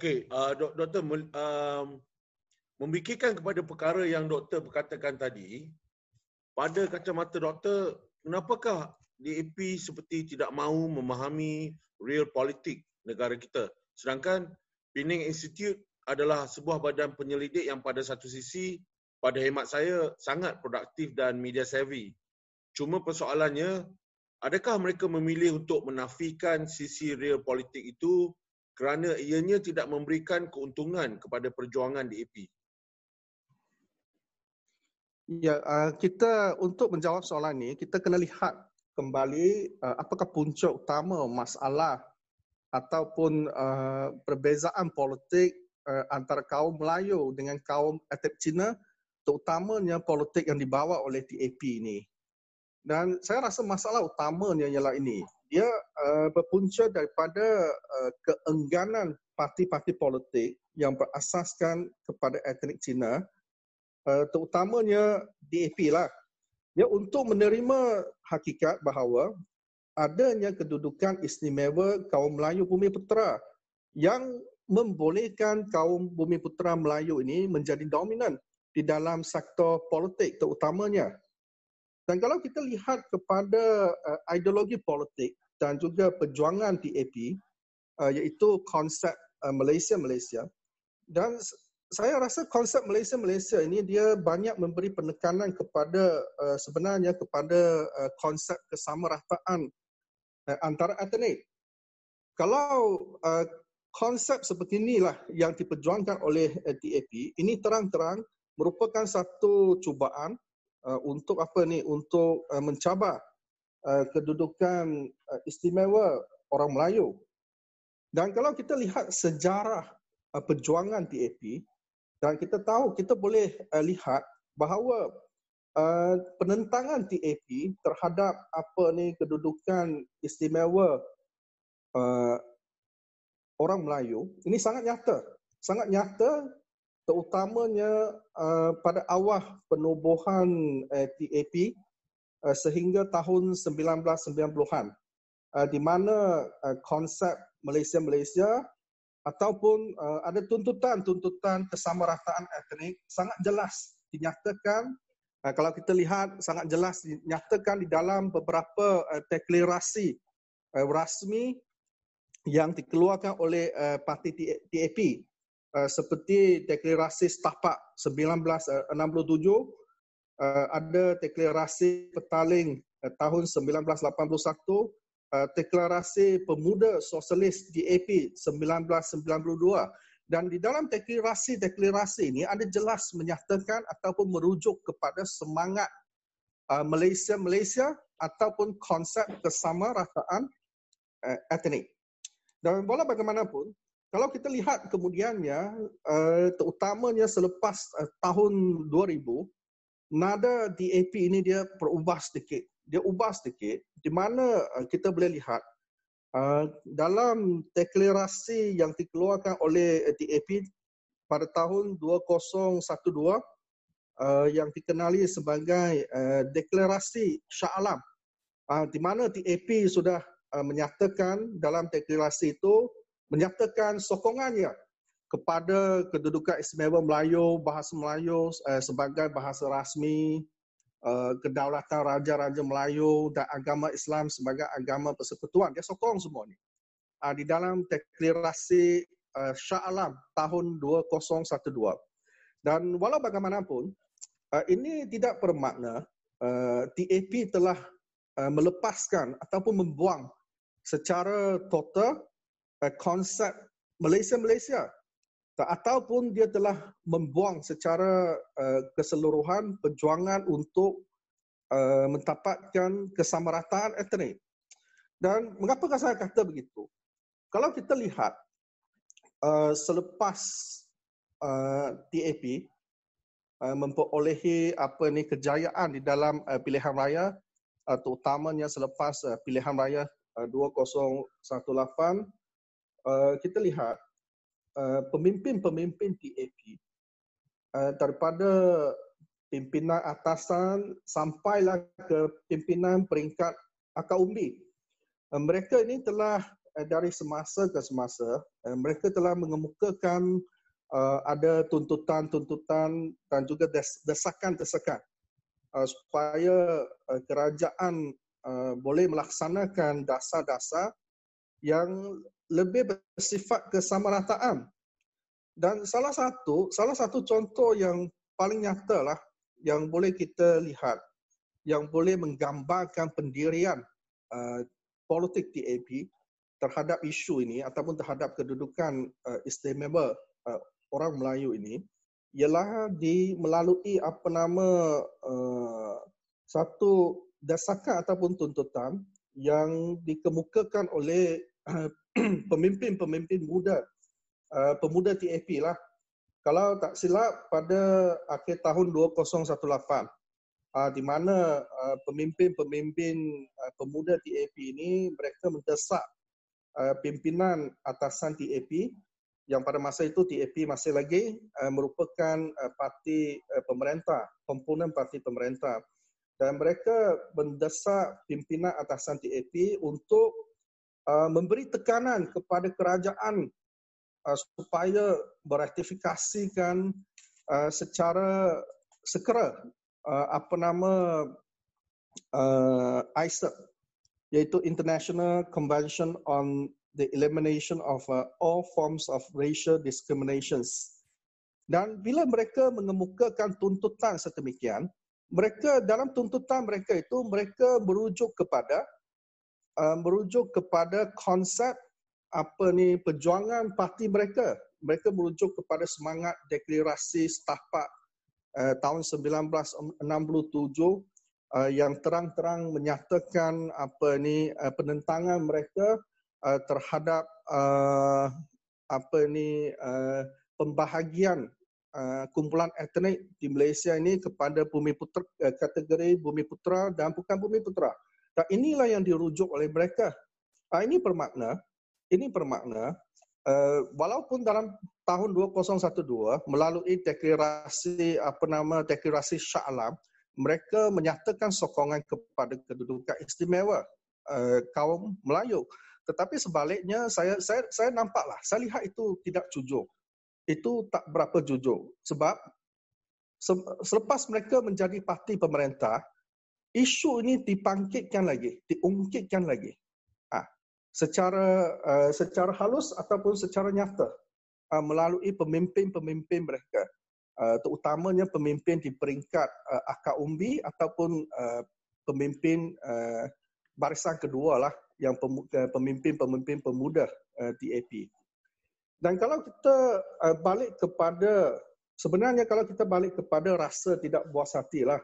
Okey, uh, dok- doktor um, memikirkan kepada perkara yang doktor berkatakan tadi, pada kacamata doktor, kenapakah DAP seperti tidak mahu memahami real politik negara kita? Sedangkan Penang Institute adalah sebuah badan penyelidik yang pada satu sisi pada hemat saya sangat produktif dan media savvy. Cuma persoalannya, adakah mereka memilih untuk menafikan sisi real politik itu kerana ianya tidak memberikan keuntungan kepada perjuangan DAP? Ya, uh, kita untuk menjawab soalan ini, kita kena lihat kembali uh, apakah punca utama masalah ataupun uh, perbezaan politik antara kaum Melayu dengan kaum etnik Cina, terutamanya politik yang dibawa oleh TAP ini. Dan saya rasa masalah utamanya ialah ini. Dia uh, berpunca daripada uh, keengganan parti-parti politik yang berasaskan kepada etnik Cina uh, terutamanya DAP lah. Ya, untuk menerima hakikat bahawa adanya kedudukan istimewa kaum Melayu Bumi Putera yang membolehkan kaum Bumi Putera Melayu ini menjadi dominan di dalam sektor politik terutamanya. Dan kalau kita lihat kepada uh, ideologi politik dan juga perjuangan DAP uh, iaitu konsep uh, Malaysia-Malaysia dan saya rasa konsep Malaysia-Malaysia ini dia banyak memberi penekanan kepada uh, sebenarnya kepada uh, konsep kesamarataan uh, antara etnik. Kalau uh, konsep seperti inilah yang diperjuangkan oleh uh, TAP, ini terang-terang merupakan satu cubaan uh, untuk apa ni untuk uh, mencabar uh, kedudukan uh, istimewa orang Melayu. Dan kalau kita lihat sejarah uh, perjuangan TAP, dan kita tahu kita boleh uh, lihat bahawa uh, penentangan TAP terhadap apa ni kedudukan istimewa uh, orang Melayu ini sangat nyata sangat nyata terutamanya uh, pada awal penubuhan uh, TAP uh, sehingga tahun 1990-an uh, di mana uh, konsep Malaysia-Malaysia ataupun uh, ada tuntutan-tuntutan kesamarataan etnik sangat jelas dinyatakan uh, kalau kita lihat sangat jelas dinyatakan di dalam beberapa uh, deklarasi uh, rasmi yang dikeluarkan oleh uh, parti TAP uh, seperti deklarasi Setapak 1967 uh, ada deklarasi Petaling uh, tahun 1981 Uh, deklarasi pemuda sosialis DAP 1992 dan di dalam deklarasi-deklarasi ini ada jelas menyatakan ataupun merujuk kepada semangat uh, Malaysia-Malaysia ataupun konsep kesamarataan uh, etnik. Dan walau bagaimanapun, kalau kita lihat kemudiannya, uh, terutamanya selepas uh, tahun 2000, nada DAP ini dia berubah sedikit. Dia ubah sedikit di mana uh, kita boleh lihat uh, dalam deklarasi yang dikeluarkan oleh DAP pada tahun 2012 uh, yang dikenali sebagai deklarasi Shah Alam. Di mana DAP sudah menyatakan dalam deklarasi itu menyatakan sokongannya kepada kedudukan istimewa Melayu, bahasa Melayu sebagai bahasa rasmi Uh, kedaulatan raja-raja Melayu dan agama Islam sebagai agama persekutuan. Dia sokong semua ni. Uh, di dalam deklarasi uh, Shah Alam tahun 2012. Dan walau bagaimanapun, ini tidak bermakna TAP telah melepaskan ataupun membuang secara total konsep Malaysia-Malaysia ataupun dia telah membuang secara uh, keseluruhan perjuangan untuk uh, mendapatkan kesamarataan etnik. Dan mengapa saya kata begitu? Kalau kita lihat uh, selepas TAP memperolehi apa ni kejayaan di dalam pilihan raya terutamanya selepas pilihan raya uh, 2018 uh, kita lihat Uh, pemimpin-pemimpin TAP uh, daripada pimpinan atasan sampailah ke pimpinan peringkat akar umbi. Uh, mereka ini telah dari semasa ke semasa mereka telah mengemukakan ada tuntutan-tuntutan dan juga desakan-desakan supaya kerajaan boleh melaksanakan dasar-dasar yang lebih bersifat kesamarataan. Dan salah satu salah satu contoh yang paling nyata lah yang boleh kita lihat yang boleh menggambarkan pendirian uh, politik TAP terhadap isu ini ataupun terhadap kedudukan uh, istimewa uh, orang Melayu ini ialah di melalui apa nama uh, satu desakan ataupun tuntutan yang dikemukakan oleh uh, pemimpin-pemimpin muda. Uh, pemuda TAP lah. Kalau tak silap pada akhir tahun 2018 uh, di mana uh, pemimpin-pemimpin uh, pemuda TAP ini mereka mendesak uh, pimpinan atasan TAP yang pada masa itu TAP masih lagi uh, merupakan uh, parti uh, pemerintah, komponen parti pemerintah. Dan mereka mendesak pimpinan atasan TAP untuk uh, memberi tekanan kepada kerajaan uh, supaya beratifikasikan uh, secara segera uh, apa nama uh, ISEP iaitu International Convention on the Elimination of uh, All Forms of Racial Discriminations. Dan bila mereka mengemukakan tuntutan sedemikian, mereka dalam tuntutan mereka itu mereka merujuk kepada uh, merujuk kepada konsep apa ni perjuangan parti mereka. Mereka merujuk kepada semangat deklarasi setapak uh, tahun 1967 uh, yang terang-terang menyatakan apa ni uh, penentangan mereka uh, terhadap uh, apa ni uh, pembahagian uh, kumpulan etnik di Malaysia ini kepada bumi putra uh, kategori bumi putra dan bukan bumi putra. Dan inilah yang dirujuk oleh mereka. Uh, ini bermakna ini bermakna uh, walaupun dalam tahun 2012 melalui deklarasi apa nama deklarasi Shah Alam mereka menyatakan sokongan kepada kedudukan istimewa uh, kaum Melayu. Tetapi sebaliknya saya saya saya nampaklah saya lihat itu tidak jujur. Itu tak berapa jujur. Sebab selepas mereka menjadi parti pemerintah isu ini dibangkitkan lagi diungkitkan lagi secara uh, secara halus ataupun secara nyata uh, melalui pemimpin-pemimpin mereka uh, terutamanya pemimpin di peringkat uh, akar umbi ataupun uh, pemimpin uh, barisan kedua lah yang pemimpin-pemimpin pemuda uh, TAP. Dan kalau kita uh, balik kepada sebenarnya kalau kita balik kepada rasa tidak puas hati lah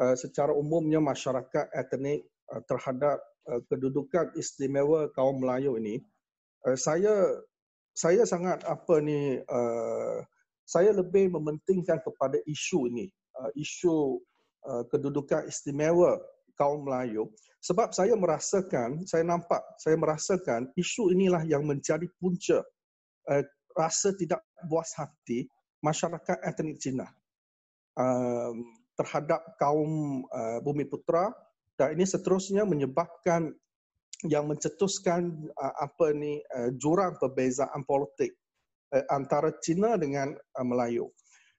uh, secara umumnya masyarakat etnik uh, terhadap Uh, kedudukan istimewa kaum Melayu ini, uh, saya saya sangat apa ni uh, saya lebih mementingkan kepada isu ini, isu kedudukan istimewa kaum Melayu. Sebab saya merasakan, saya nampak, saya merasakan isu inilah yang menjadi punca rasa tidak puas hati masyarakat etnik Cina terhadap kaum Bumi Putra dan ini seterusnya menyebabkan yang mencetuskan uh, apa ni uh, jurang perbezaan politik uh, antara Cina dengan uh, Melayu.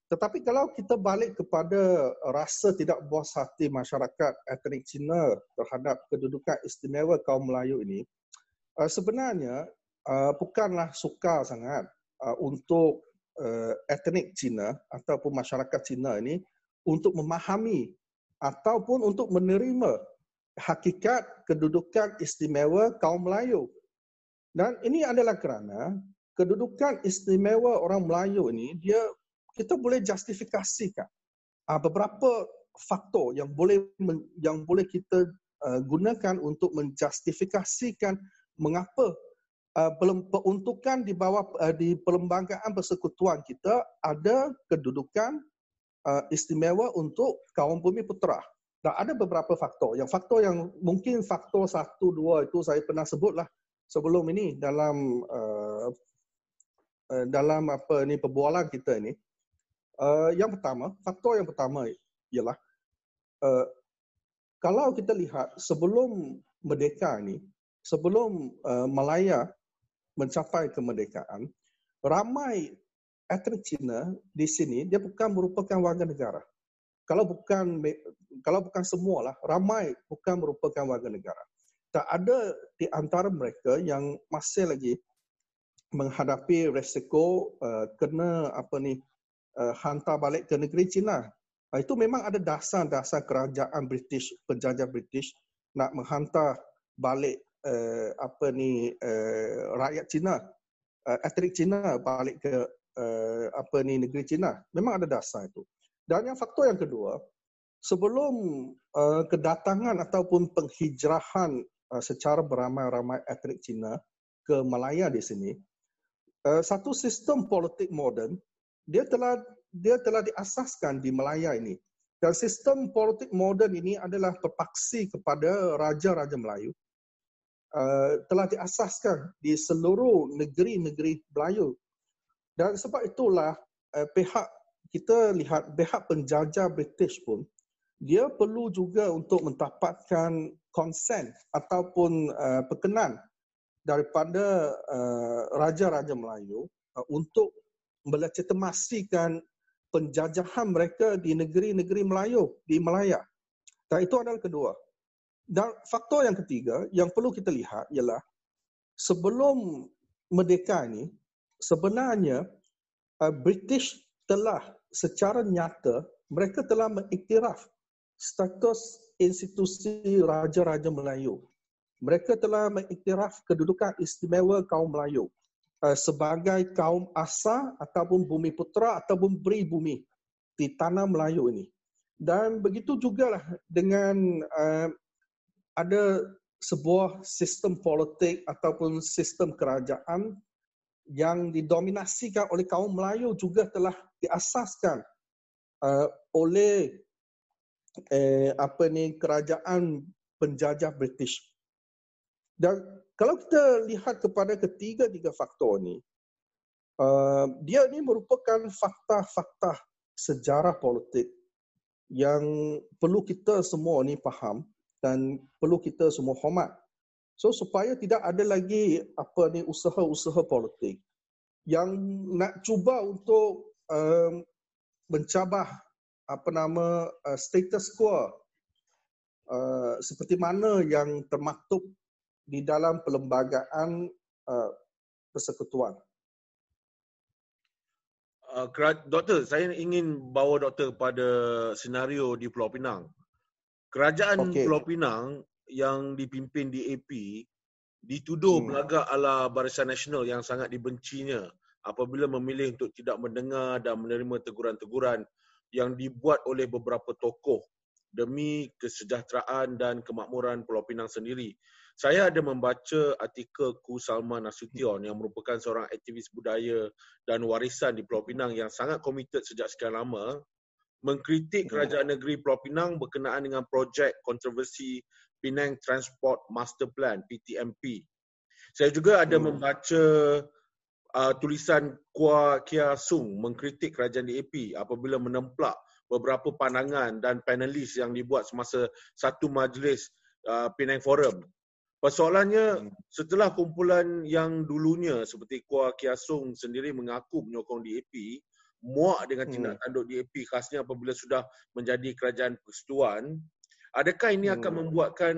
Tetapi kalau kita balik kepada rasa tidak puas hati masyarakat etnik Cina terhadap kedudukan istimewa kaum Melayu ini, uh, sebenarnya uh, bukanlah sukar sangat uh, untuk uh, etnik Cina ataupun masyarakat Cina ini untuk memahami ataupun untuk menerima hakikat kedudukan istimewa kaum Melayu. Dan ini adalah kerana kedudukan istimewa orang Melayu ini dia kita boleh justifikasikan uh, beberapa faktor yang boleh yang boleh kita uh, gunakan untuk menjustifikasikan mengapa uh, peruntukan di bawah di perlembagaan persekutuan kita ada kedudukan uh, istimewa untuk kaum bumi putera. Dan ada beberapa faktor. Yang faktor yang mungkin faktor satu dua itu saya pernah sebutlah sebelum ini dalam uh, uh, dalam apa ni perbualan kita ini. Uh, yang pertama, faktor yang pertama ialah uh, kalau kita lihat sebelum merdeka ini, sebelum uh, Malaya mencapai kemerdekaan, ramai etnik Cina di sini dia bukan merupakan warga negara. Kalau bukan kalau bukan semua lah, ramai bukan merupakan warga negara. Tak ada di antara mereka yang masih lagi menghadapi resiko uh, kena apa ni uh, hantar balik ke negeri Cina. Uh, itu memang ada dasar-dasar kerajaan British, penjajah British nak menghantar balik uh, apa ni uh, rakyat Cina, uh, etnik Cina balik ke uh, apa ni negeri Cina. Memang ada dasar itu. Dan yang faktor yang kedua, sebelum uh, kedatangan ataupun penghijrahan uh, secara beramai-ramai etnik Cina ke Malaya di sini, uh, satu sistem politik moden dia telah dia telah diasaskan di Malaya ini. Dan sistem politik moden ini adalah berpaksi kepada raja-raja Melayu Uh, telah diasaskan di seluruh negeri-negeri Melayu. Dan sebab itulah uh, pihak kita lihat pihak penjajah British pun dia perlu juga untuk mendapatkan konsen ataupun uh, perkenan daripada uh, raja-raja Melayu uh, untuk melegitimasikan penjajahan mereka di negeri-negeri Melayu di Malaya. Dan itu adalah kedua. Dan faktor yang ketiga yang perlu kita lihat ialah sebelum merdeka ini sebenarnya uh, British telah secara nyata mereka telah mengiktiraf status institusi Raja-Raja Melayu. Mereka telah mengiktiraf kedudukan istimewa kaum Melayu uh, sebagai kaum asal ataupun bumi putera ataupun beri bumi di tanah Melayu ini. Dan begitu jugalah dengan uh, ada sebuah sistem politik ataupun sistem kerajaan yang didominasikan oleh kaum Melayu juga telah diasaskan uh, oleh eh, apa ni kerajaan penjajah British. Dan kalau kita lihat kepada ketiga-tiga faktor ni, uh, dia ni merupakan fakta-fakta sejarah politik yang perlu kita semua ni faham dan perlu kita semua hormat. So supaya tidak ada lagi apa ni usaha-usaha politik yang nak cuba untuk um, mencabah apa nama uh, status quo uh, seperti mana yang termaktub di dalam perlembagaan uh, persekutuan. Uh, doktor, saya ingin bawa doktor pada senario di Pulau Pinang. Kerajaan okay. Pulau Pinang yang dipimpin di AP dituduh hmm. belagak ala Barisan Nasional yang sangat dibencinya apabila memilih untuk tidak mendengar dan menerima teguran-teguran yang dibuat oleh beberapa tokoh demi kesejahteraan dan kemakmuran Pulau Pinang sendiri. Saya ada membaca artikel Ku Salman Nasution yang merupakan seorang aktivis budaya dan warisan di Pulau Pinang yang sangat komited sejak sekian lama mengkritik hmm. kerajaan negeri Pulau Pinang berkenaan dengan projek kontroversi Penang Transport Master Plan PTMP. Saya juga ada hmm. membaca uh, tulisan Kua Kia Sung mengkritik kerajaan DAP apabila menemplak beberapa pandangan dan panelis yang dibuat semasa satu majlis uh, Penang Forum. Persoalannya hmm. setelah kumpulan yang dulunya seperti Kua Kia Sung sendiri mengaku menyokong DAP, muak dengan tindak hmm. tanduk DAP khasnya apabila sudah menjadi kerajaan persekutuan, adakah ini akan hmm. membuatkan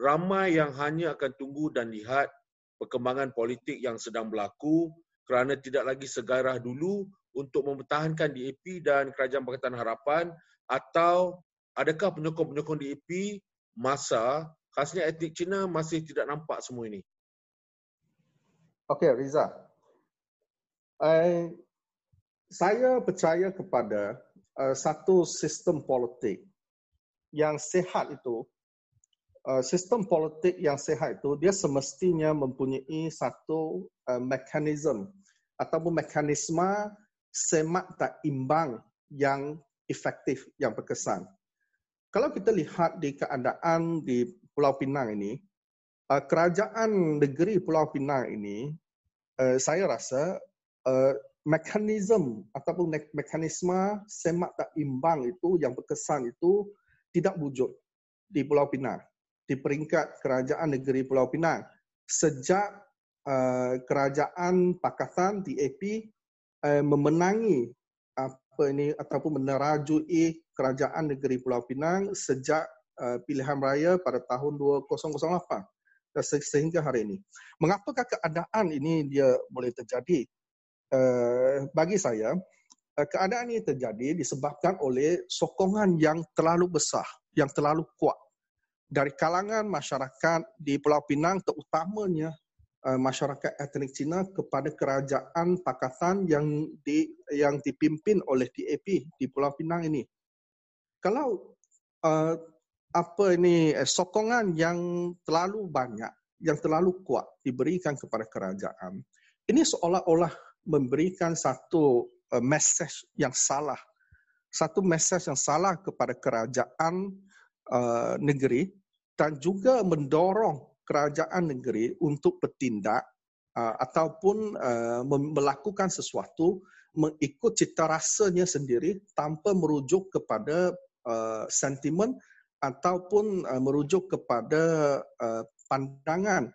ramai yang hanya akan tunggu dan lihat perkembangan politik yang sedang berlaku kerana tidak lagi segarah dulu untuk mempertahankan DAP dan Kerajaan Pakatan Harapan atau adakah penyokong-penyokong DAP masa khasnya etnik Cina masih tidak nampak semua ini? Okey, Riza. Uh, saya percaya kepada uh, satu sistem politik yang sehat itu uh, sistem politik yang sehat itu dia semestinya mempunyai satu uh, mekanisme ataupun mekanisme semak tak imbang yang efektif yang berkesan. Kalau kita lihat di keadaan di Pulau Pinang ini, uh, kerajaan negeri Pulau Pinang ini, uh, saya rasa uh, mekanisme ataupun mekanisme semak tak imbang itu yang berkesan itu tidak wujud di Pulau Pinang di peringkat kerajaan negeri Pulau Pinang sejak uh, kerajaan Pakatan DAP uh, memenangi apa ini ataupun menerajui kerajaan negeri Pulau Pinang sejak uh, pilihan raya pada tahun 2008 dan sehingga hari ini. Mengapakah keadaan ini dia boleh terjadi? Uh, bagi saya, uh, keadaan ini terjadi disebabkan oleh sokongan yang terlalu besar, yang terlalu kuat dari kalangan masyarakat di Pulau Pinang terutamanya Uh, masyarakat etnik Cina kepada kerajaan pakatan yang di yang dipimpin oleh DAP di Pulau Pinang ini. Kalau uh, apa ini eh, sokongan yang terlalu banyak, yang terlalu kuat diberikan kepada kerajaan, ini seolah-olah memberikan satu uh, message yang salah, satu message yang salah kepada kerajaan uh, negeri dan juga mendorong kerajaan negeri untuk bertindak uh, ataupun uh, melakukan sesuatu mengikut cita rasanya sendiri tanpa merujuk kepada uh, sentimen ataupun uh, merujuk kepada uh, pandangan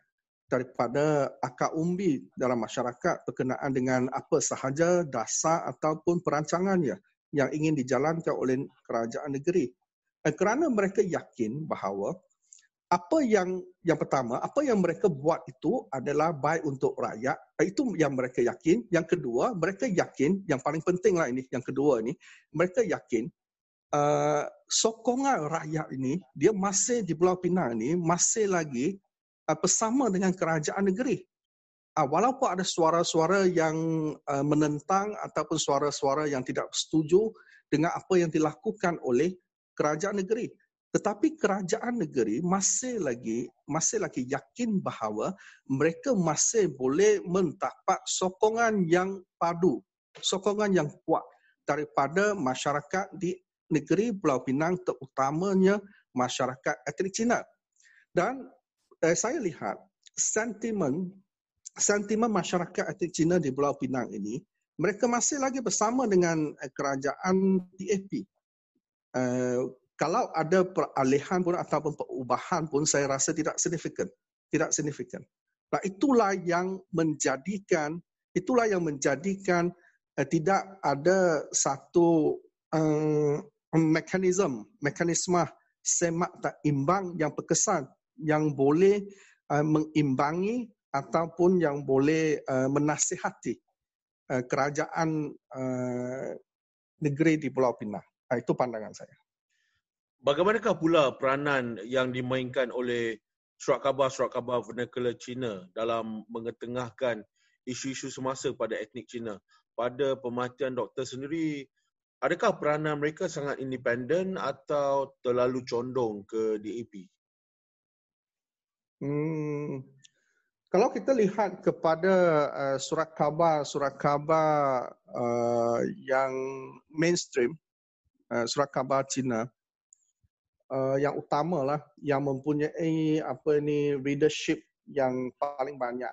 daripada akar umbi dalam masyarakat berkenaan dengan apa sahaja dasar ataupun perancangannya yang ingin dijalankan oleh kerajaan negeri. Kerana mereka yakin bahawa apa yang yang pertama, apa yang mereka buat itu adalah baik untuk rakyat. Itu yang mereka yakin. Yang kedua, mereka yakin, yang paling pentinglah ini, yang kedua ini, mereka yakin uh, sokongan rakyat ini, dia masih di Pulau Pinang ini, masih lagi bersama dengan kerajaan negeri. Uh, walaupun ada suara-suara yang uh, menentang ataupun suara-suara yang tidak setuju dengan apa yang dilakukan oleh kerajaan negeri. Tetapi kerajaan negeri masih lagi masih lagi yakin bahawa mereka masih boleh mendapat sokongan yang padu, sokongan yang kuat daripada masyarakat di negeri Pulau Pinang terutamanya masyarakat etnik Cina. Dan eh, saya lihat sentimen sentimen masyarakat etnik Cina di Pulau Pinang ini mereka masih lagi bersama dengan eh, kerajaan DAP. Uh, eh, kalau ada peralihan pun ataupun perubahan pun saya rasa tidak signifikan tidak signifikan nah itulah yang menjadikan itulah yang menjadikan uh, tidak ada satu um, mekanisme mekanisme semak tak imbang yang berkesan yang boleh uh, mengimbangi ataupun yang boleh uh, menasihati uh, kerajaan uh, negeri di Pulau Pinang. Uh, itu pandangan saya bagaimanakah pula peranan yang dimainkan oleh surat khabar-surat khabar vernacular Cina dalam mengetengahkan isu-isu semasa pada etnik Cina? Pada pematian doktor sendiri, adakah peranan mereka sangat independen atau terlalu condong ke DAP? Hmm, kalau kita lihat kepada uh, surat khabar surat khabar uh, yang mainstream uh, surat khabar Cina uh, yang utama lah yang mempunyai apa ni readership yang paling banyak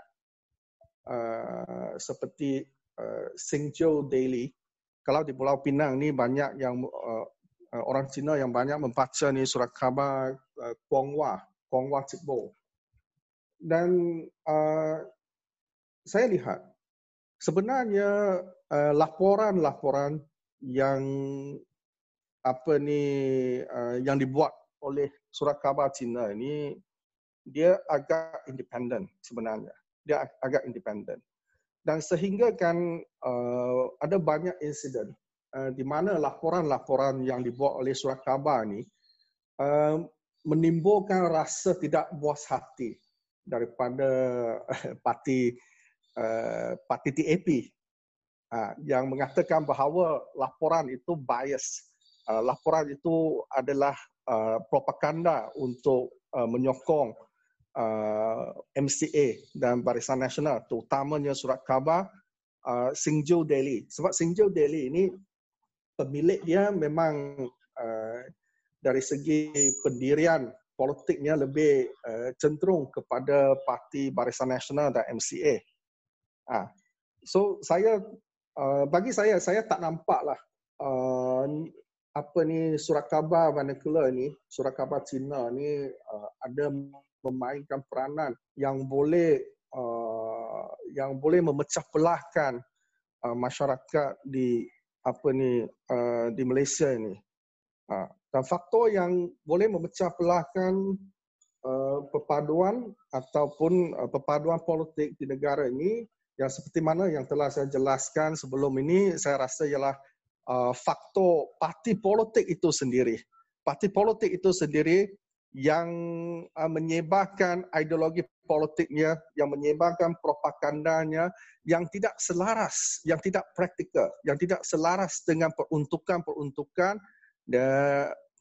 uh, seperti uh, Daily. Kalau di Pulau Pinang ni banyak yang uh, orang Cina yang banyak membaca ni surat khabar uh, Guanghua Guanghua dan uh, saya lihat sebenarnya uh, laporan-laporan yang apa ni uh, yang dibuat oleh surat khabar Cina ini dia agak independen sebenarnya. Dia ag- agak independen dan sehingga kan uh, ada banyak insiden uh, di mana laporan-laporan yang dibuat oleh surat khabar ini uh, menimbulkan rasa tidak puas hati daripada uh, parti uh, parti TAP uh, yang mengatakan bahawa laporan itu bias uh, laporan itu adalah uh, propaganda untuk uh, menyokong uh, MCA dan Barisan Nasional, terutamanya surat khabar uh, Singzhou Daily. Sebab Singzhou Daily ini pemilik dia memang uh, dari segi pendirian politiknya lebih uh, cenderung kepada Parti Barisan Nasional dan MCA. Uh, so saya uh, bagi saya saya tak nampaklah uh, apa ni surat khabar vernacular ni, surat khabar Cina ni uh, ada memainkan peranan yang boleh uh, yang boleh memecah belahkan uh, masyarakat di apa ni uh, di Malaysia ini. Uh, dan faktor yang boleh memecah belahkan uh, perpaduan ataupun uh, perpaduan politik di negara ini yang seperti mana yang telah saya jelaskan sebelum ini saya rasa ialah uh, faktor parti politik itu sendiri. Parti politik itu sendiri yang uh, menyebarkan ideologi politiknya, yang menyebarkan propagandanya yang tidak selaras, yang tidak praktikal, yang tidak selaras dengan peruntukan-peruntukan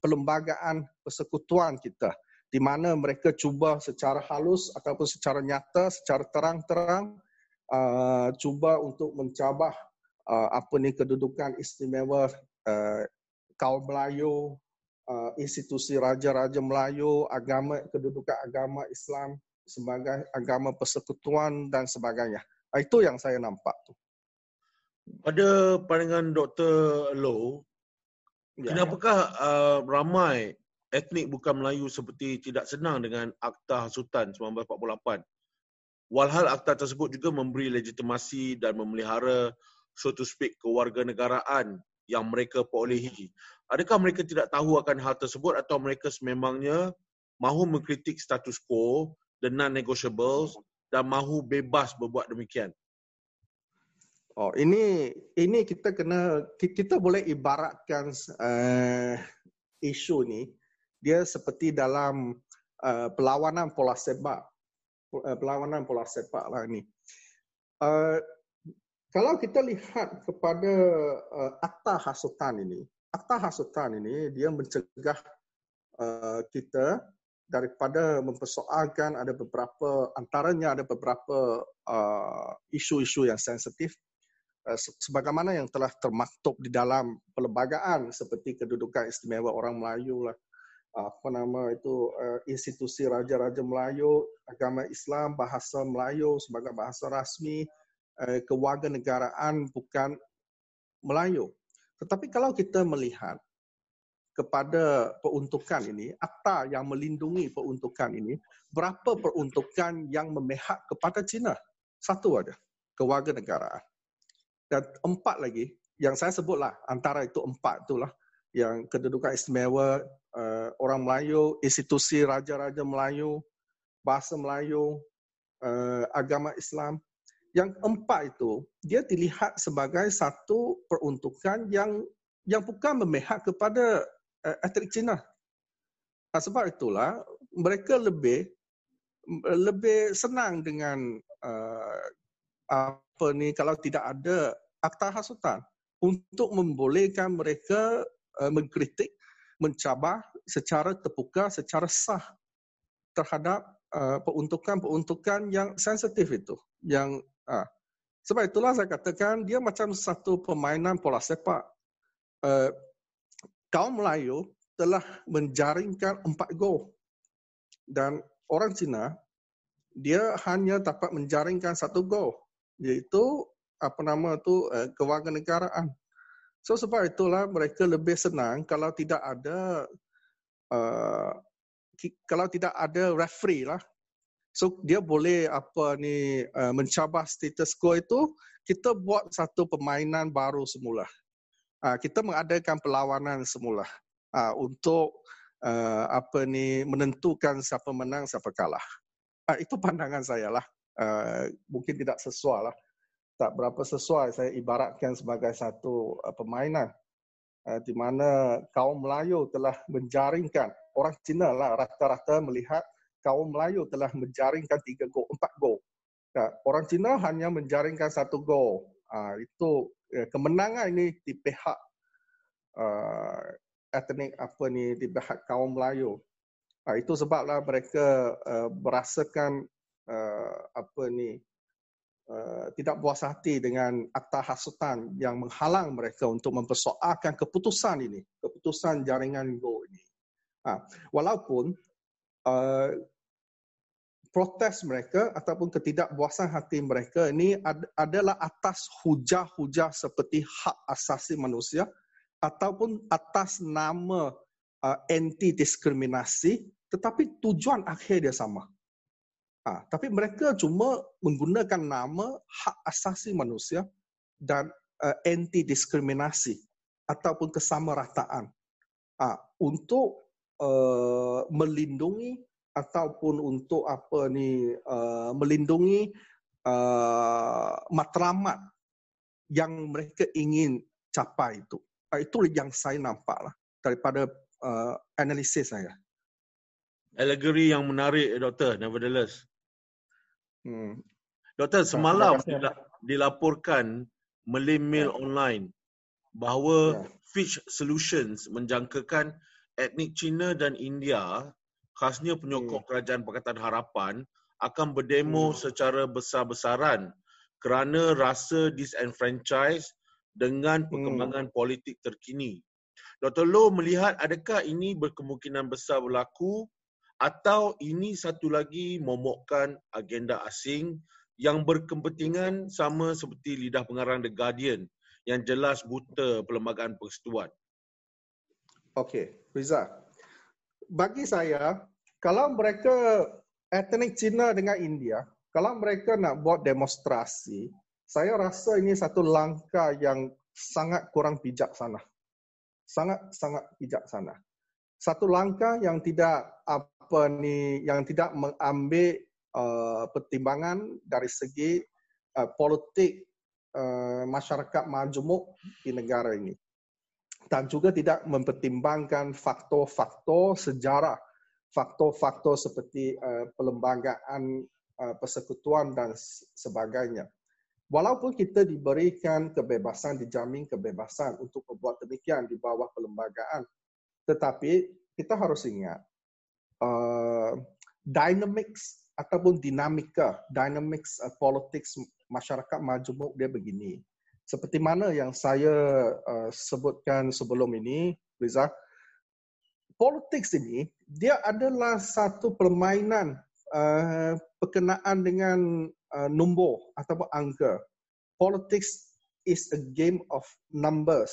perlembagaan persekutuan kita di mana mereka cuba secara halus ataupun secara nyata, secara terang-terang uh, cuba untuk mencabah uh, apa ni kedudukan istimewa uh, kaum Melayu, uh, institusi raja-raja Melayu, agama kedudukan agama Islam sebagai agama persekutuan dan sebagainya. Itu yang saya nampak tu. Pada pandangan Dr. Low, ya. kenapakah uh, ramai etnik bukan Melayu seperti tidak senang dengan Akta Hasutan 1948? Walhal akta tersebut juga memberi legitimasi dan memelihara so to speak kewarganegaraan yang mereka perolehi. Adakah mereka tidak tahu akan hal tersebut atau mereka sememangnya mahu mengkritik status quo the non-negotiables dan mahu bebas berbuat demikian. Oh, ini ini kita kena kita boleh ibaratkan uh, isu ni dia seperti dalam uh, perlawanan pola sepak uh, perlawanan pola sepak lah ni. Uh, kalau kita lihat kepada uh, akta hasutan ini, akta hasutan ini dia mencegah uh, kita daripada mempersoalkan ada beberapa antaranya ada beberapa uh, isu-isu yang sensitif sebagaimana yang telah termaktub di dalam perlembagaan seperti kedudukan istimewa orang Melayu lah apa nama itu uh, institusi raja-raja Melayu agama Islam bahasa Melayu sebagai bahasa rasmi uh, kewarganegaraan bukan Melayu tetapi kalau kita melihat kepada peruntukan ini, akta yang melindungi peruntukan ini, berapa peruntukan yang memihak kepada China? Satu ada, kewarganegaraan. Dan empat lagi, yang saya sebutlah, antara itu empat itulah, yang kedudukan istimewa uh, orang Melayu, institusi raja-raja Melayu, bahasa Melayu, uh, agama Islam. Yang empat itu, dia dilihat sebagai satu peruntukan yang yang bukan memihak kepada uh, etnik Cina. Nah, sebab itulah mereka lebih lebih senang dengan uh, apa ni kalau tidak ada akta hasutan untuk membolehkan mereka uh, mengkritik, mencabar secara terbuka, secara sah terhadap uh, peruntukan-peruntukan yang sensitif itu. Yang uh, sebab itulah saya katakan dia macam satu permainan pola sepak. Uh, kaum Melayu telah menjaringkan empat gol. Dan orang Cina, dia hanya dapat menjaringkan satu gol. Iaitu, apa nama tu eh, kewarganegaraan. So sebab itulah mereka lebih senang kalau tidak ada uh, kalau tidak ada referee lah. So dia boleh apa ni uh, mencabar status quo itu kita buat satu permainan baru semula. Ah, kita mengadakan perlawanan semula uh, untuk uh, apa ni menentukan siapa menang siapa kalah. Uh, itu pandangan saya lah. Uh, mungkin tidak sesuai lah. Tak berapa sesuai saya ibaratkan sebagai satu uh, permainan uh, di mana kaum Melayu telah menjaringkan orang Cina lah rata-rata melihat kaum Melayu telah menjaringkan tiga gol, empat gol. Uh, orang Cina hanya menjaringkan satu gol. Uh, itu Eh, kemenangan ini di pihak uh, etnik apa ni di pihak kaum Melayu. Uh, itu sebablah mereka uh, merasakan uh, apa ni uh, tidak puas hati dengan akta hasutan yang menghalang mereka untuk mempersoalkan keputusan ini, keputusan jaringan Go ini. Uh, walaupun uh, protes mereka ataupun ketidakpuasan hati mereka ini ad- adalah atas hujah-hujah seperti hak asasi manusia ataupun atas nama uh, anti diskriminasi tetapi tujuan akhir dia sama. Ha, tapi mereka cuma menggunakan nama hak asasi manusia dan uh, anti diskriminasi ataupun kesamarataan ha, untuk uh, melindungi ataupun untuk apa ni uh, melindungi uh, matlamat yang mereka ingin capai itu. Uh, itu yang saya nampak lah daripada uh, analisis saya. Allegory yang menarik, Doktor, nevertheless. Hmm. Doktor, semalam ah, dilaporkan melalui mail ya. online bahawa ya. Fitch Solutions menjangkakan etnik Cina dan India, khasnya penyokong hmm. kerajaan Pakatan Harapan, akan berdemo hmm. secara besar-besaran kerana rasa disenfranchise dengan hmm. perkembangan hmm. politik terkini. Dr. Loh melihat adakah ini berkemungkinan besar berlaku atau ini satu lagi momokkan agenda asing yang berkepentingan sama seperti lidah pengarang The Guardian yang jelas buta perlembagaan persekutuan. Okey, Riza. Bagi saya, kalau mereka etnik Cina dengan India, kalau mereka nak buat demonstrasi, saya rasa ini satu langkah yang sangat kurang bijaksana. Sangat-sangat bijaksana. Satu langkah yang tidak apa ni yang tidak mengambil uh, pertimbangan dari segi uh, politik uh, masyarakat majmuk di negara ini. Dan juga tidak mempertimbangkan faktor-faktor sejarah faktor-faktor seperti uh, perlembagaan uh, persekutuan dan sebagainya. Walaupun kita diberikan kebebasan dijamin kebebasan untuk membuat demikian di bawah perlembagaan tetapi kita harus ingat uh, dynamics ataupun dinamika dynamics uh, politics masyarakat majmuk dia begini. Seperti mana yang saya uh, sebutkan sebelum ini Riza? Politics ini dia adalah satu permainan uh, berkenaan dengan uh, nombor ataupun angka. Politics is a game of numbers.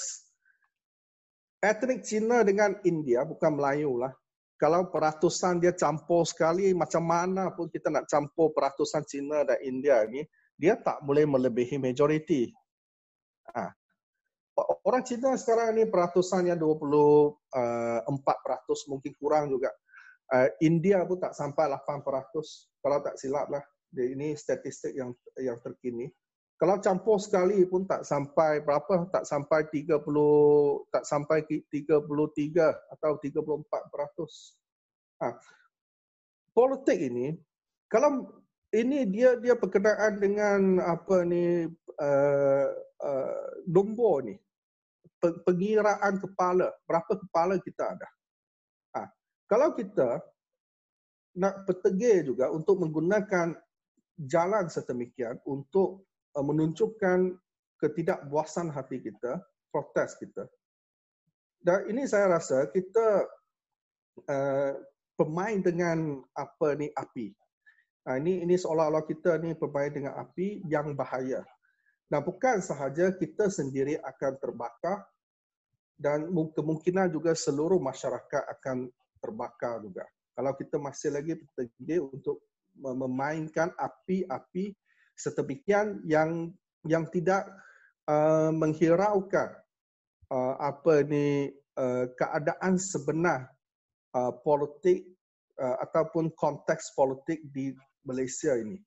Etnik Cina dengan India bukan Melayu lah kalau peratusan dia campur sekali macam mana pun kita nak campur peratusan China dan India ni dia tak boleh melebihi majoriti. Ha. Orang Cina sekarang ni peratusan yang 24% uh, mungkin kurang juga. Uh, India pun tak sampai 8%. Kalau tak silap lah. Ini statistik yang yang terkini kalau campur sekali pun tak sampai berapa tak sampai 30 tak sampai 33 atau 34 peratus. Ha. Politik ini kalau ini dia dia berkenaan dengan apa ni uh, uh, nombor ni pengiraan kepala berapa kepala kita ada. Ha. Kalau kita nak petegir juga untuk menggunakan jalan sedemikian untuk Uh, menunjukkan ketidakpuasan hati kita, protes kita. Dan ini saya rasa kita uh, pemain dengan apa ni api. Uh, ini ini seolah-olah kita ni pemain dengan api yang bahaya. Dan bukan sahaja kita sendiri akan terbakar dan kemungkinan juga seluruh masyarakat akan terbakar juga. Kalau kita masih lagi tergigit untuk memainkan api-api sedemikian yang yang tidak uh, menghiraukan uh, apa ni uh, keadaan sebenar uh, politik uh, ataupun konteks politik di Malaysia ini.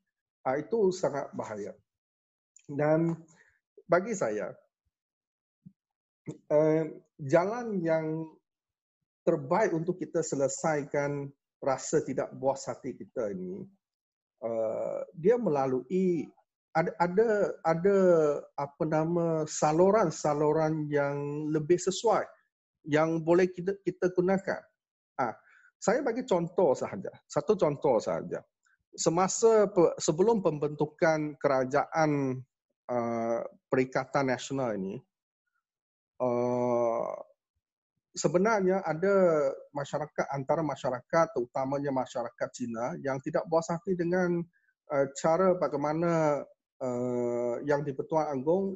Uh, itu sangat bahaya. Dan bagi saya uh, jalan yang terbaik untuk kita selesaikan rasa tidak puas hati kita ini Uh, dia melalui ada ada ada apa nama saluran-saluran yang lebih sesuai yang boleh kita kita gunakan. Ah, saya bagi contoh sahaja. Satu contoh sahaja. Semasa sebelum pembentukan kerajaan uh, Perikatan Nasional ini, uh, sebenarnya ada masyarakat antara masyarakat terutamanya masyarakat Cina yang tidak puas hati dengan uh, cara bagaimana uh, yang di-Pertuan Agong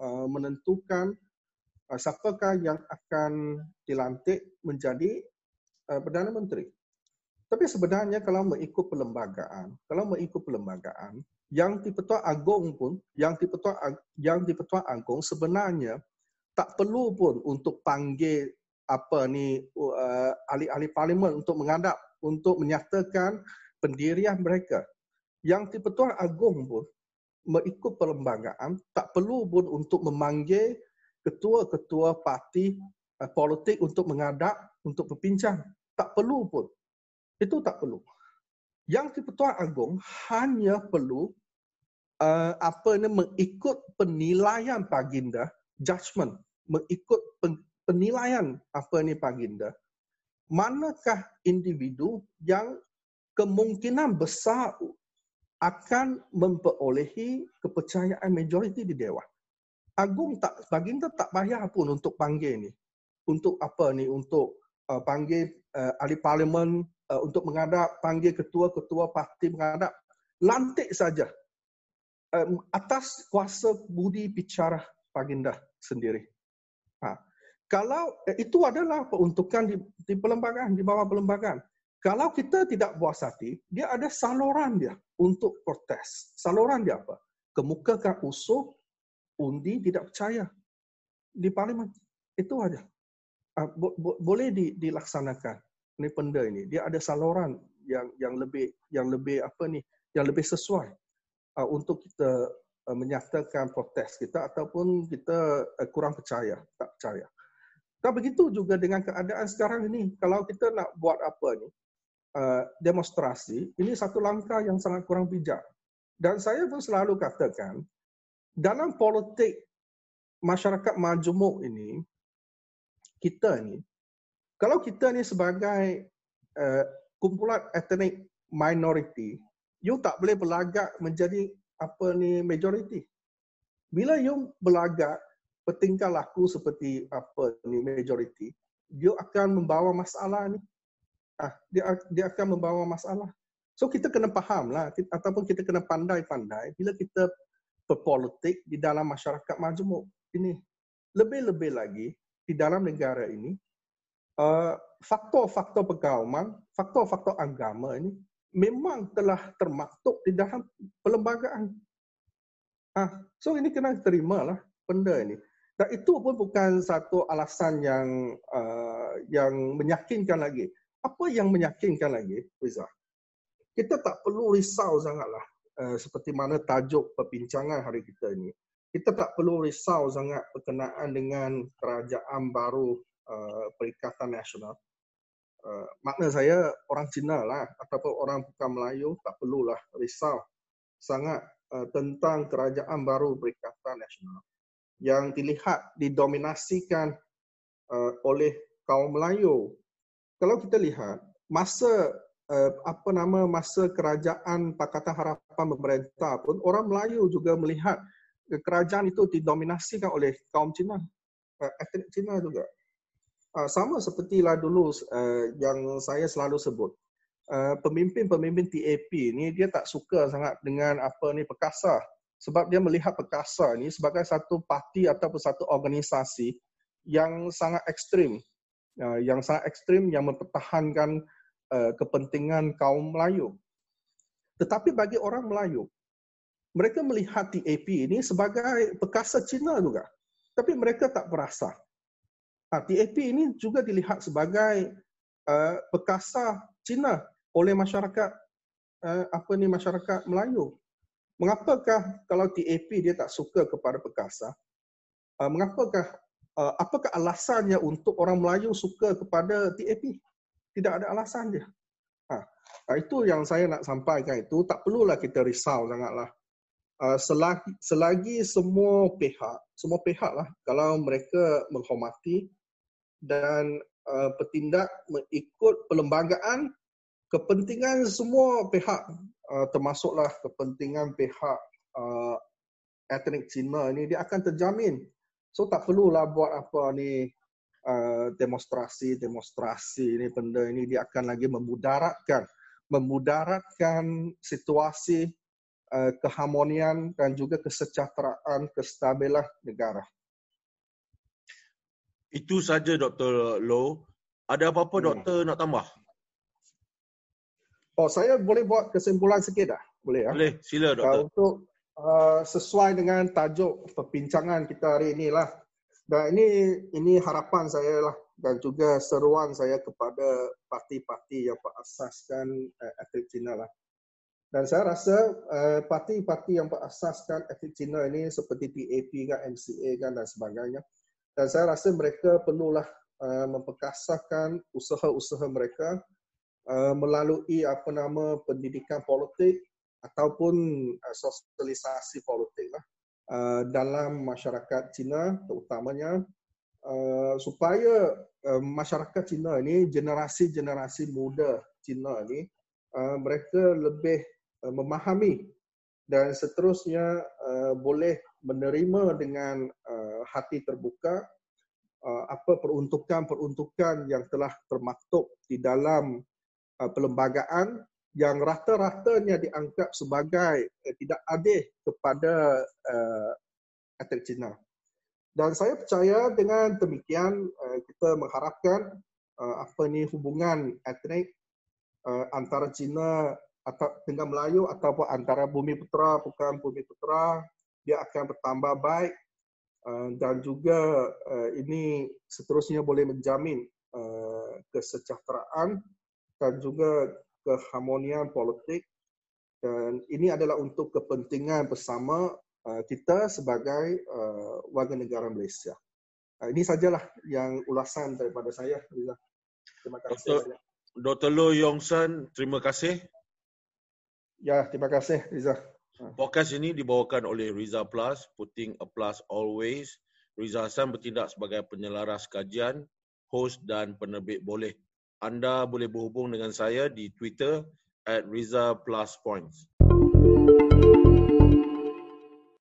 uh, menentukan uh, siapakah yang akan dilantik menjadi uh, Perdana Menteri. Tapi sebenarnya kalau mengikut perlembagaan, kalau mengikut perlembagaan, yang di-Pertuan Agong pun, yang di-Pertuan yang di-Pertuan Agong sebenarnya tak perlu pun untuk panggil apa ni uh, ahli-ahli parlimen untuk menghadap untuk menyatakan pendirian mereka. Yang di-Pertuan Agong pun mengikut perlembagaan tak perlu pun untuk memanggil ketua-ketua parti uh, politik untuk menghadap untuk berbincang. Tak perlu pun. Itu tak perlu. Yang di-Pertuan Agong hanya perlu uh, apa ni mengikut penilaian baginda judgement mengikut penilaian apa ni baginda manakah individu yang kemungkinan besar akan memperolehi kepercayaan majoriti di dewan? Agung tak baginda tak payah pun untuk panggil ni. Untuk apa ni? Untuk uh, panggil uh, ahli parlimen uh, untuk menghadap panggil ketua-ketua parti menghadap. Lantik saja um, atas kuasa budi bicara baginda sendiri. Kalau eh, itu adalah peruntukan di, di perlembagaan, di bawah perlembagaan. Kalau kita tidak puas hati, dia ada saluran dia untuk protes. Saluran dia apa? Kemukakan usul undi tidak percaya di parlimen. Itu aja. Uh, bo- bo- boleh di- dilaksanakan ini penda ini. Dia ada saluran yang yang lebih yang lebih apa ni? Yang lebih sesuai uh, untuk kita uh, menyatakan protes kita ataupun kita uh, kurang percaya, tak percaya. Dan begitu juga dengan keadaan sekarang ini. Kalau kita nak buat apa ni, uh, demonstrasi, ini satu langkah yang sangat kurang bijak. Dan saya pun selalu katakan, dalam politik masyarakat majmuk ini, kita ni, kalau kita ni sebagai uh, kumpulan etnik minoriti, you tak boleh berlagak menjadi apa ni majority. Bila you berlagak bertingkah laku seperti apa ni majority, dia akan membawa masalah ni. Ah, dia dia akan membawa masalah. So kita kena faham lah ataupun kita kena pandai-pandai bila kita berpolitik di dalam masyarakat majmuk ini. Lebih-lebih lagi di dalam negara ini, uh, faktor-faktor pergauman, faktor-faktor agama ini memang telah termaktub di dalam perlembagaan. Ah, so ini kena terima lah benda ini. Dan itu pun bukan satu alasan yang uh, yang meyakinkan lagi. Apa yang meyakinkan lagi, Riza? Kita tak perlu risau sangatlah uh, seperti mana tajuk perbincangan hari kita ini. Kita tak perlu risau sangat berkenaan dengan kerajaan baru uh, Perikatan Nasional. Uh, makna saya orang Cina lah ataupun orang bukan Melayu tak perlulah risau sangat uh, tentang kerajaan baru Perikatan Nasional yang dilihat didominasikan uh, oleh kaum Melayu. Kalau kita lihat masa uh, apa nama masa kerajaan Pakatan Harapan pemerintah pun orang Melayu juga melihat kerajaan itu didominasikan oleh kaum Cina, uh, etnik Cina juga. Uh, sama sepertilah dulu uh, yang saya selalu sebut. Uh, pemimpin-pemimpin TAP ni dia tak suka sangat dengan apa ni perkasa sebab dia melihat perkasa ni sebagai satu parti ataupun satu organisasi yang sangat ekstrim uh, yang sangat ekstrim yang mempertahankan uh, kepentingan kaum Melayu. Tetapi bagi orang Melayu mereka melihat TAP ini sebagai perkasa Cina juga. Tapi mereka tak perasa. Ha, TAP ini juga dilihat sebagai uh, perkasa Cina oleh masyarakat uh, apa ni masyarakat Melayu. Mengapakah kalau TAP dia tak suka kepada perkasa? Uh, mengapakah uh, apakah alasannya untuk orang Melayu suka kepada TAP? Tidak ada alasan dia. Ha, itu yang saya nak sampaikan itu tak perlulah kita risau sangatlah. Uh, selagi, selagi semua pihak, semua pihak lah, kalau mereka menghormati dan uh, bertindak mengikut perlembagaan kepentingan semua pihak uh, termasuklah kepentingan pihak uh, etnik Cina ini dia akan terjamin. So tak perlulah buat apa ni uh, demonstrasi demonstrasi ini benda ini dia akan lagi memudaratkan memudaratkan situasi uh, keharmonian dan juga kesejahteraan kestabilan negara. Itu saja Dr. Low. Ada apa-apa hmm. doktor nak tambah? Oh, saya boleh buat kesimpulan sikit dah? Boleh ya? Boleh, sila doktor. Uh, untuk uh, sesuai dengan tajuk perbincangan kita hari ini lah. Dan ini ini harapan saya lah dan juga seruan saya kepada parti-parti yang berasaskan uh, etnik Cina lah. Dan saya rasa uh, parti-parti yang berasaskan etnik Cina ini seperti PAP kan, MCA kan dan sebagainya. Dan saya rasa mereka perlulah uh, memperkasahkan usaha-usaha mereka uh, melalui apa nama pendidikan politik ataupun uh, sosialisasi politik lah uh, dalam masyarakat Cina terutamanya. Uh, supaya uh, masyarakat Cina ini generasi-generasi muda Cina ini uh, mereka lebih uh, memahami dan seterusnya uh, boleh menerima dengan uh, hati terbuka uh, apa peruntukan-peruntukan yang telah termaktub di dalam perlembagaan yang rata-ratanya dianggap sebagai uh, tidak adil kepada uh, etnik Cina. Dan saya percaya dengan demikian uh, kita mengharapkan uh, apa ni hubungan etnik uh, antara Cina atau dengan Melayu ataupun antara Bumi Putera bukan Bumi Putera dia akan bertambah baik uh, dan juga uh, ini seterusnya boleh menjamin uh, kesejahteraan dan juga keharmonian politik dan ini adalah untuk kepentingan bersama kita sebagai warga negara Malaysia. Ini sajalah yang ulasan daripada saya. Terima kasih. Dr. Dr. Lo Yong San, terima kasih. Ya, terima kasih Riza. Podcast ini dibawakan oleh Riza Plus, putting a plus always. Riza Hassan bertindak sebagai penyelaras kajian, host dan penerbit boleh. Anda boleh berhubung dengan saya di Twitter at Riza Plus Points.